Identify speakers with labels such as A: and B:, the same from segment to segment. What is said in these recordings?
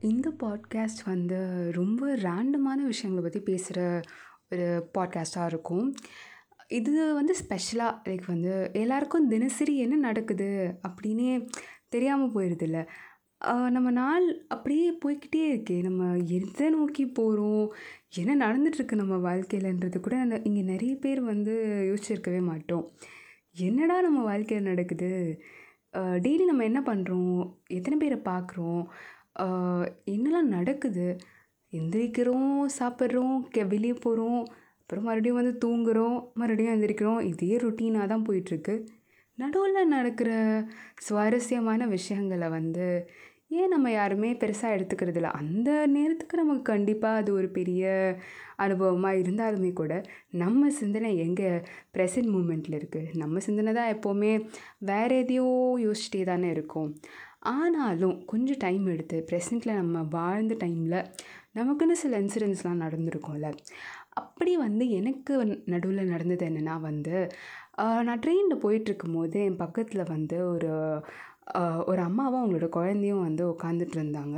A: இந்த பாட்காஸ்ட் வந்து ரொம்ப ரேண்டமான விஷயங்களை பற்றி பேசுகிற ஒரு பாட்காஸ்ட்டாக இருக்கும். இது வந்து ஸ்பெஷலாக லைக் வந்து எல்லாருக்கும் தினசரி என்ன நடக்குது அப்படின்னே தெரியாமல் போயிடுதில்ல நம்ம நாள் அப்படியே போய்கிட்டே இருக்கே. நம்ம எதை நோக்கி போகிறோம் என்ன நடந்துகிட்ருக்கு நம்ம வாழ்க்கையிலன்றது கூட அந்த இங்கே நிறைய பேர் வந்து யோசிச்சிருக்கவே மாட்டோம். என்னடா நம்ம வாழ்க்கையில் நடக்குது? டெய்லி நம்ம என்ன பண்ணுறோம் எத்தனை பேரை பார்க்குறோம் என்னலாம் நடக்குது? எந்திரிக்கிறோம் சாப்பிட்றோம் கெ வெளியே போகிறோம் அப்புறம் மறுபடியும் வந்து தூங்குகிறோம் மறுபடியும் எந்திரிக்கிறோம். இதே ரொட்டீனாக தான் போயிட்டுருக்கு. நடுவில் நடக்கிற சுவாரஸ்யமான விஷயங்களை வந்து ஏன் நம்ம யாருமே பெருசாக எடுத்துக்கிறது இல்லை? அந்த நேரத்துக்கு நமக்கு கண்டிப்பாக அது ஒரு பெரிய அனுபவமாக இருந்தாலுமே கூட நம்ம சிந்தனை எங்கே ப்ரெசன்ட் மூமெண்ட்டில் இருக்குது நம்ம சிந்தனை தான் எப்போவுமே வேறு எதையோ யோசிச்சிட்டே தானே இருக்கும். ஆனாலும் கொஞ்சம் டைம் எடுத்து ப்ரெசென்ட்டில் நம்ம வாழ்ந்த டைமில் நமக்குன்னு சில இன்சிடென்ட்ஸ்லாம் நடந்திருக்கும்ல. அப்படி வந்து எனக்கு நடுவில் நடந்தது என்னென்னா வந்து நான் ட்ரெயினில் போயிட்டுருக்கும் போது என் பக்கத்தில் வந்து ஒரு ஒரு அம்மாவும் அவங்களோட குழந்தையும் வந்து உட்காந்துட்டு இருந்தாங்க.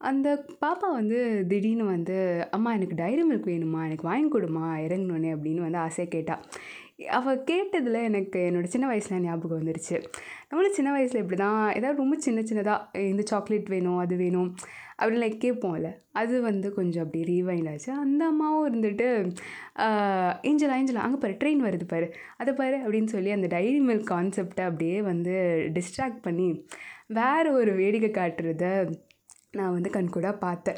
A: அந்த பாப்பா வந்து திடீர்னு வந்து அம்மா எனக்கு டைரி மில்க் வேணுமா எனக்கு வாங்கி கொடுமா இறங்கினோன்னே அப்படின்னு வந்து ஆசையாக கேட்டாள் அவள் கேட்டதில் எனக்கு என்னோடய சின்ன வயசில் ஞாபகம் வந்துருச்சு. நம்மளும் சின்ன வயசில் இப்படி தான் ஏதாவது ரொம்ப சின்ன சின்னதாக இந்த சாக்லேட் வேணும் அது வேணும் அப்படின்னு லைக் கேட்போம்ல. அது வந்து கொஞ்சம் அப்படி ரீவைண்ட் ஆச்சு. அந்த அம்மாவும் இருந்துட்டு ஏஞ்சலா ஏஞ்சலா அங்கே பாரு ட்ரெயின் வருது பாரு அதை பாரு அப்படின்னு சொல்லி அந்த டைரி மில்க் கான்செப்டை அப்படியே வந்து டிஸ்ட்ராக்ட் பண்ணி வேறு ஒரு வேடிக்கை காட்டுறத நான் வந்து கண்கூடாக பார்த்தேன்.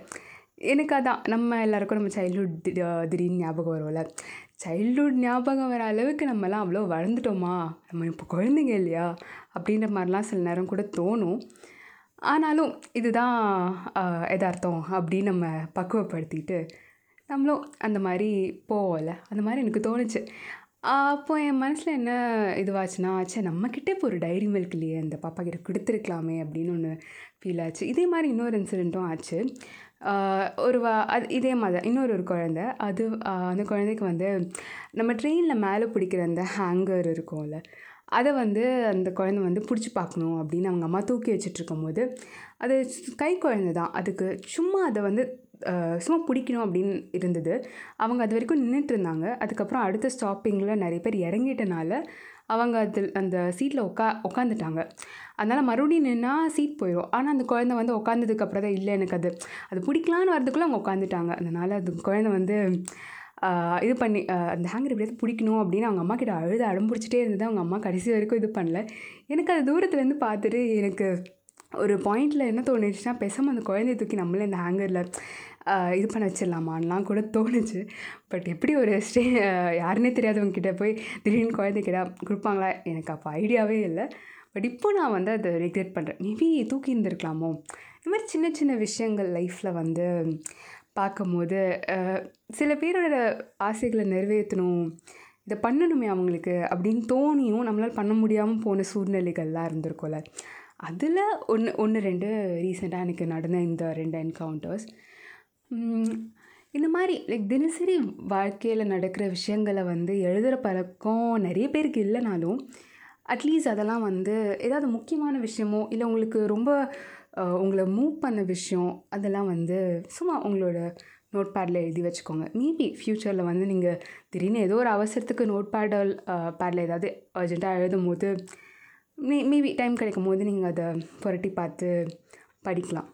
A: எனக்கு அதான் நம்ம எல்லாருக்கும் நம்ம சைல்ட்ஹுட் திடீர்னு ஞாபகம் வரும்ல? சைல்ட்ஹுட் ஞாபகம் வர அளவுக்கு நம்மலாம் அவ்வளோ வளர்ந்துட்டோமா? நம்ம இப்போ குழந்தைங்க இல்லையா? அப்படின்ற மாதிரிலாம் சில நேரம் கூட தோணும். ஆனாலும் இதுதான் எதார்த்தம் அப்படின்னு நம்ம பக்குவப்படுத்திட்டு நம்மளும் அந்த மாதிரி போவோம்ல? அந்த மாதிரி எனக்கு தோணுச்சு. அப்போ என் மனசில் என்ன இதுவாச்சுன்னா ஆச்சே நம்மக்கிட்டே இப்போ ஒரு டைரி மில்க் இல்லையே அந்த பாப்பா கிட்ட கொடுத்துருக்கலாமே அப்படின்னு ஒன்று ஃபீல் ஆச்சு. இதே மாதிரி இன்னொரு இன்சிடெண்ட்டும் ஆச்சு. ஒரு வா அது இதே மாதிரி இன்னொரு ஒரு குழந்த. அது அந்த குழந்தைக்கு வந்து நம்ம ட்ரெயினில் மேலே பிடிக்கிற அந்த ஹேங்கர் இருக்கும்ல அதை வந்து அந்த குழந்த வந்து பிடிச்சி பார்க்கணும் அப்படின்னு அவங்க அம்மா தூக்கி வச்சிட்ருக்கும் போது அது கை குழந்த தான் அதுக்கு சும்மா அதை வந்து சும்மா பிடிக்கணும் அப்படின்னு இருந்தது. அவங்க அது வரைக்கும் நின்றுட்டு இருந்தாங்க அதுக்கப்புறம் அடுத்த ஸ்டாப்பிங்கில் நிறைய பேர் இறங்கிட்டனால அவங்க அதில் அந்த சீட்டில் உட்கா உட்காந்துட்டாங்க அதனால் மறுபடியும் நின்னா சீட் போயிடும் ஆனால் அந்த குழந்த வந்து உட்காந்ததுக்கப்புறம் தான் இல்லை எனக்கு அது. அது பிடிக்கலான்னு வரதுக்குள்ளே அவங்க உட்காந்துட்டாங்க அதனால் அது குழந்த வந்து இது பண்ணி அந்த ஹேங்கர் எப்படியாவது பிடிக்கணும் அப்படின்னு அவங்க அம்மா கிட்ட அழுது அடம் பிடிச்சிட்டே இருந்தது. அவங்க அம்மா கடைசி வரைக்கும் இது பண்ணல. எனக்கு அது தூரத்துலேருந்து பார்த்துட்டு எனக்கு ஒரு பாயிண்டில் என்ன தோணுச்சுன்னா பேசாமல் அந்த குழந்தைய தூக்கி நம்மளே இந்த ஹேங்கரில் இது பண்ண வச்சிடலாமான்லாம் கூட தோணுச்சு. பட் எப்படி ஒரு ஸ்டே யாருன்னே தெரியாதவங்க கிட்டே போய் திடீர்னு குழந்தைக்கிட்ட கொடுப்பாங்களா? எனக்கு அப்போ ஐடியாவே இல்லை. பட் இப்போ நான் வந்து அதை ரிக்ரெட் பண்ணுறேன் மேபி தூக்கி இருந்திருக்கலாமோ இந்த மாதிரி சின்ன சின்ன விஷயங்கள் லைஃப்பில் வந்து பார்க்கும்போது சில பேரோட ஆசைகளை நிறைவேற்றணும் இதை பண்ணணுமே அவங்களுக்கு அப்படின்னு தோணியும் நம்மளால் பண்ண முடியாமல் போன சூழ்நிலைகள்லாம் இருந்திருக்கும்ல. அதில் ஒன்று ஒன்று ரெண்டு ரீசெண்டாக எனக்கு நடந்த இந்த ரெண்டு என்கவுண்டர்ஸ் இந்த மாதிரி லைக் தினசரி வாழ்க்கையில் நடக்கிற விஷயங்களை வந்து எழுதுகிற பழக்கம் நிறைய பேருக்கு இல்லைனாலும் அட்லீஸ்ட் அதெல்லாம் வந்து ஏதாவது முக்கியமான விஷயமோ இல்லை உங்களுக்கு ரொம்ப உங்களை மூவ் பண்ண விஷயம் அதெல்லாம் வந்து சும்மா உங்களோட நோட் பேடில் எழுதி வச்சுக்கோங்க. மேபி ஃப்யூச்சரில் வந்து நீங்கள் திடீர்னு ஏதோ ஒரு அவசரத்துக்கு நோட் பேடல் பேடில் ஏதாவது அர்ஜெண்ட்டாக எழுதும் போது மே மேபி டைம் கிடைக்கும் போது நீங்கள் அதை புரட்டி பார்த்து படிக்கலாம்.